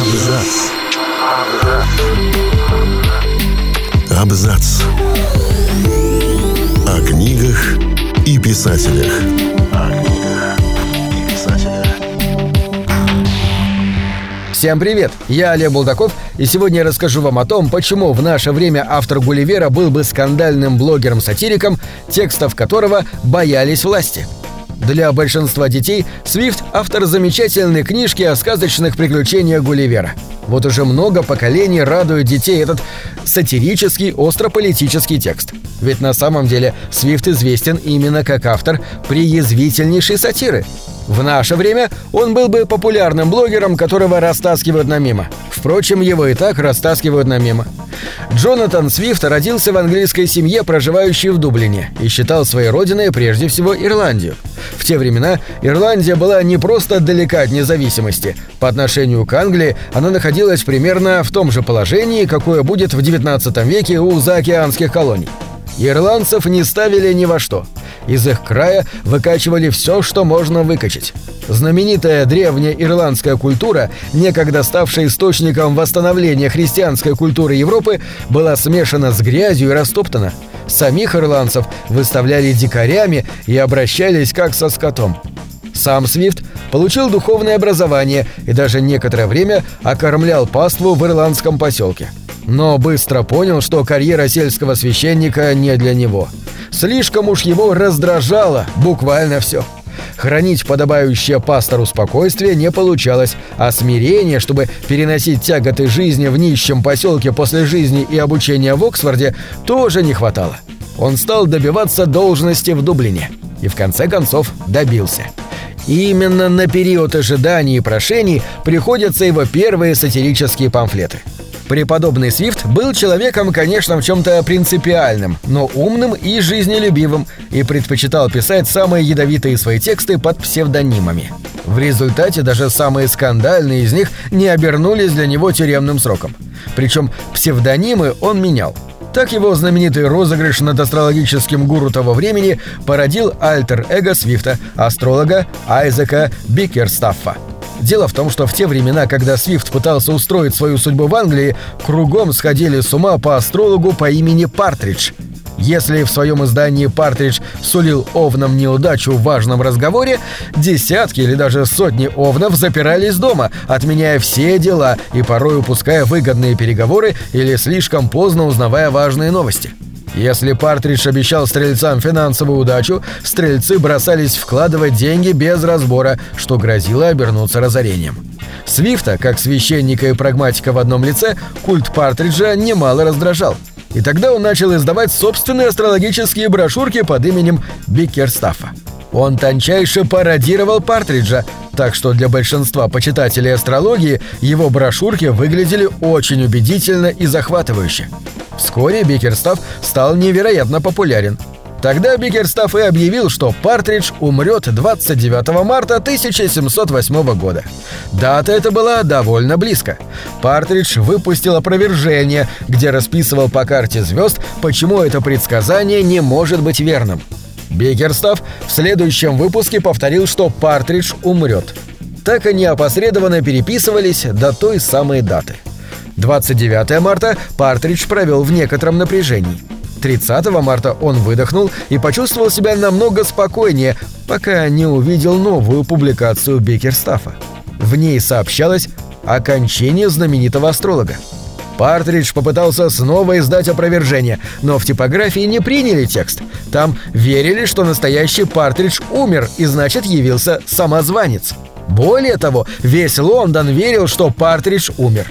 Абзац. Абзац. О книгах и писателях. Всем привет! Я Олег Булдаков, и сегодня я расскажу вам о том, почему в наше время автор Гулливера был бы скандальным блогером-сатириком, текстов которого боялись власти. Для большинства детей Свифт – автор замечательной книжки о сказочных приключениях Гулливера. Вот уже много поколений радует детей этот сатирический, острополитический текст. Ведь на самом деле Свифт известен именно как автор преязвительнейшей сатиры. В наше время он был бы популярным блогером, которого растаскивают на мимо. Впрочем, его и так растаскивают на мимо. Джонатан Свифт родился в английской семье, проживающей в Дублине, и считал своей родиной прежде всего Ирландию. В те времена Ирландия была не просто далека от независимости. По отношению к Англии она находилась примерно в том же положении, какое будет в XIX веке у заокеанских колоний. Ирландцев не ставили ни во что. Из их края выкачивали все, что можно выкачать. Знаменитая древняя ирландская культура, некогда ставшая источником восстановления христианской культуры Европы, была смешана с грязью и растоптана. Самих ирландцев выставляли дикарями и обращались как со скотом. Сам Свифт получил духовное образование и даже некоторое время окормлял паству в ирландском поселке. Но быстро понял, что карьера сельского священника не для него. Слишком уж его раздражало буквально все. Хранить подобающее пастору спокойствие не получалось, а смирение, чтобы переносить тяготы жизни в нищем поселке после жизни и обучения в Оксфорде, тоже не хватало. Он стал добиваться должности в Дублине и в конце концов добился. Именно на период ожиданий и прошений приходятся его первые сатирические памфлеты – Преподобный Свифт был человеком, конечно, в чем-то принципиальным, но умным и жизнелюбивым, и предпочитал писать самые ядовитые свои тексты под псевдонимами. В результате даже самые скандальные из них не обернулись для него тюремным сроком. Причем псевдонимы он менял. Так его знаменитый розыгрыш над астрологическим гуру того времени породил альтер-эго Свифта, астролога Айзека Бикерстаффа. Дело в том, что в те времена, когда Свифт пытался устроить свою судьбу в Англии, кругом сходили с ума по астрологу по имени Партридж. Если в своем издании Партридж сулил овнам неудачу в важном разговоре, десятки или даже сотни овнов запирались дома, отменяя все дела и порой упуская выгодные переговоры или слишком поздно узнавая важные новости. Если Партридж обещал стрельцам финансовую удачу, стрельцы бросались вкладывать деньги без разбора, что грозило обернуться разорением. Свифта, как священника и прагматика в одном лице, культ Партриджа немало раздражал. И тогда он начал издавать собственные астрологические брошюрки под именем Бикерстаффа. Он тончайше пародировал Партриджа, так что для большинства почитателей астрологии его брошюрки выглядели очень убедительно и захватывающе. Вскоре Бикерстаф стал невероятно популярен. Тогда Бикерстаф и объявил, что Партридж умрет 29 марта 1708 года. Дата эта была довольно близко. Партридж выпустил опровержение, где расписывал по карте звезд, почему это предсказание не может быть верным. Бикерстаф в следующем выпуске повторил, что Партридж умрет. Так они опосредованно переписывались до той самой даты – 29 марта Партридж провел в некотором напряжении. 30 марта он выдохнул и почувствовал себя намного спокойнее, пока не увидел новую публикацию Бекерстафа. В ней сообщалось о кончине знаменитого астролога. Партридж попытался снова издать опровержение, но в типографии не приняли текст. Там верили, что настоящий Партридж умер и значит явился самозванец. Более того, весь Лондон верил, что Партридж умер.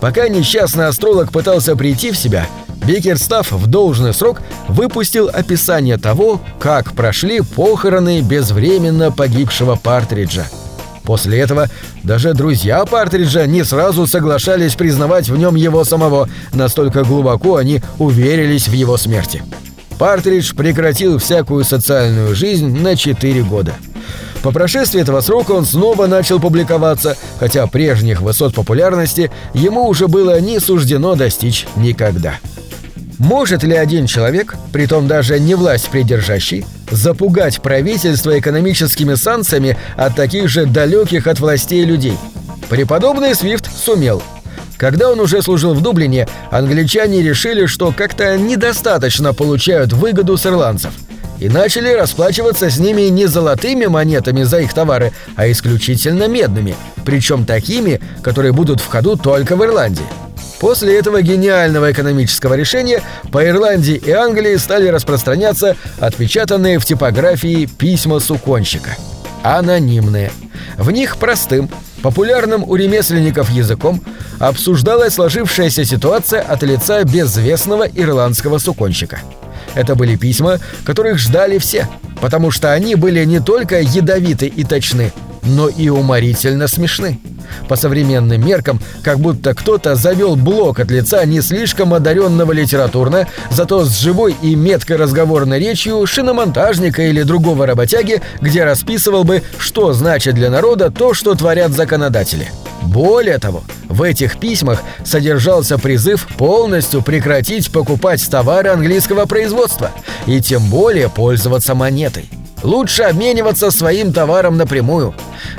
Пока несчастный астролог пытался прийти в себя, Бикерстаф в должный срок выпустил описание того, как прошли похороны безвременно погибшего Партриджа. После этого даже друзья Партриджа не сразу соглашались признавать в нем его самого, настолько глубоко они уверились в его смерти. Партридж прекратил всякую социальную жизнь на 4 года. По прошествии этого срока он снова начал публиковаться, хотя прежних высот популярности ему уже было не суждено достичь никогда. Может ли один человек, притом даже не власть придержащий, запугать правительство экономическими санкциями от таких же далеких от властей людей? Преподобный Свифт сумел. Когда он уже служил в Дублине, англичане решили, что как-то недостаточно получают выгоду с ирландцев и начали расплачиваться с ними не золотыми монетами за их товары, а исключительно медными, причем такими, которые будут в ходу только в Ирландии. После этого гениального экономического решения по Ирландии и Англии стали распространяться отпечатанные в типографии письма суконщика. Анонимные. В них простым, популярным у ремесленников языком обсуждалась сложившаяся ситуация от лица безвестного ирландского суконщика. Это были письма, которых ждали все, потому что они были не только ядовиты и точны, но и уморительно смешны. По современным меркам, как будто кто-то завел блок от лица не слишком одаренного литературно, зато с живой и меткой разговорной речью шиномонтажника или другого работяги, где расписывал бы, что значит для народа то, что творят законодатели. Более того, в этих письмах содержался призыв полностью прекратить покупать товары английского производства и тем более пользоваться монетой. Лучше обмениваться своим товаром напрямую.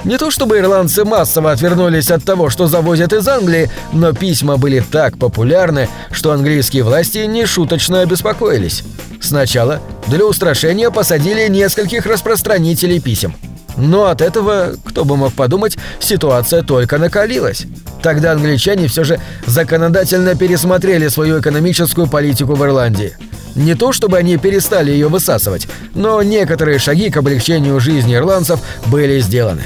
Не то чтобы ирландцы массово отвернулись от того, что завозят из Англии, но письма были так популярны, что английские власти нешуточно обеспокоились. Сначала для устрашения посадили нескольких распространителей писем. Но от этого, кто бы мог подумать, ситуация только накалилась. Тогда англичане все же законодательно пересмотрели свою экономическую политику в Ирландии. Не то чтобы они перестали ее высасывать, но некоторые шаги к облегчению жизни ирландцев были сделаны.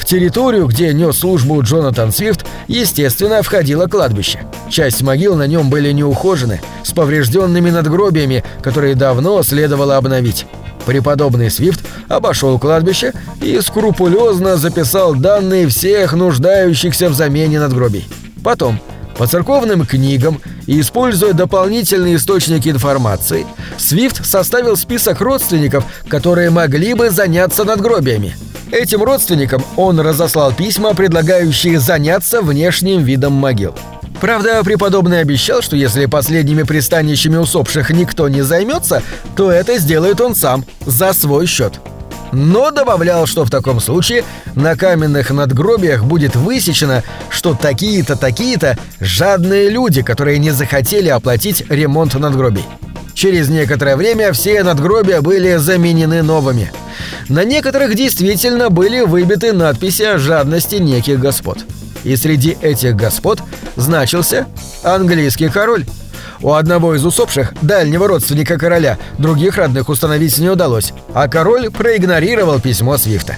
В территорию, где нес службу Джонатан Свифт, естественно, входило кладбище. Часть могил на нем были неухожены, с поврежденными надгробиями, которые давно следовало обновить. Преподобный Свифт обошел кладбище и скрупулезно записал данные всех нуждающихся в замене надгробий. Потом, по церковным книгам и используя дополнительные источники информации, Свифт составил список родственников, которые могли бы заняться надгробиями. Этим родственникам он разослал письма, предлагающие заняться внешним видом могил. Правда, преподобный обещал, что если последними пристанищами усопших никто не займется, то это сделает он сам, за свой счет. Но добавлял, что в таком случае на каменных надгробиях будет высечено, что такие-то, такие-то жадные люди, которые не захотели оплатить ремонт надгробий. Через некоторое время все надгробия были заменены новыми. На некоторых действительно были выбиты надписи о жадности неких господ и среди этих господ значился английский король. У одного из усопших, дальнего родственника короля, других родных установить не удалось, а король проигнорировал письмо Свифта.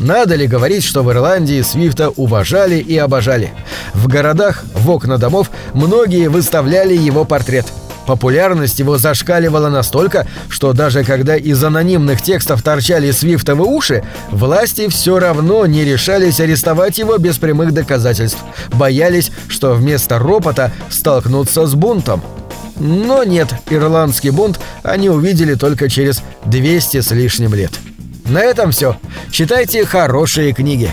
Надо ли говорить, что в Ирландии Свифта уважали и обожали? В городах, в окна домов, многие выставляли его портрет – Популярность его зашкаливала настолько, что даже когда из анонимных текстов торчали свифтовы уши, власти все равно не решались арестовать его без прямых доказательств. Боялись, что вместо ропота столкнутся с бунтом. Но нет, ирландский бунт они увидели только через 200 с лишним лет. На этом все. Читайте хорошие книги.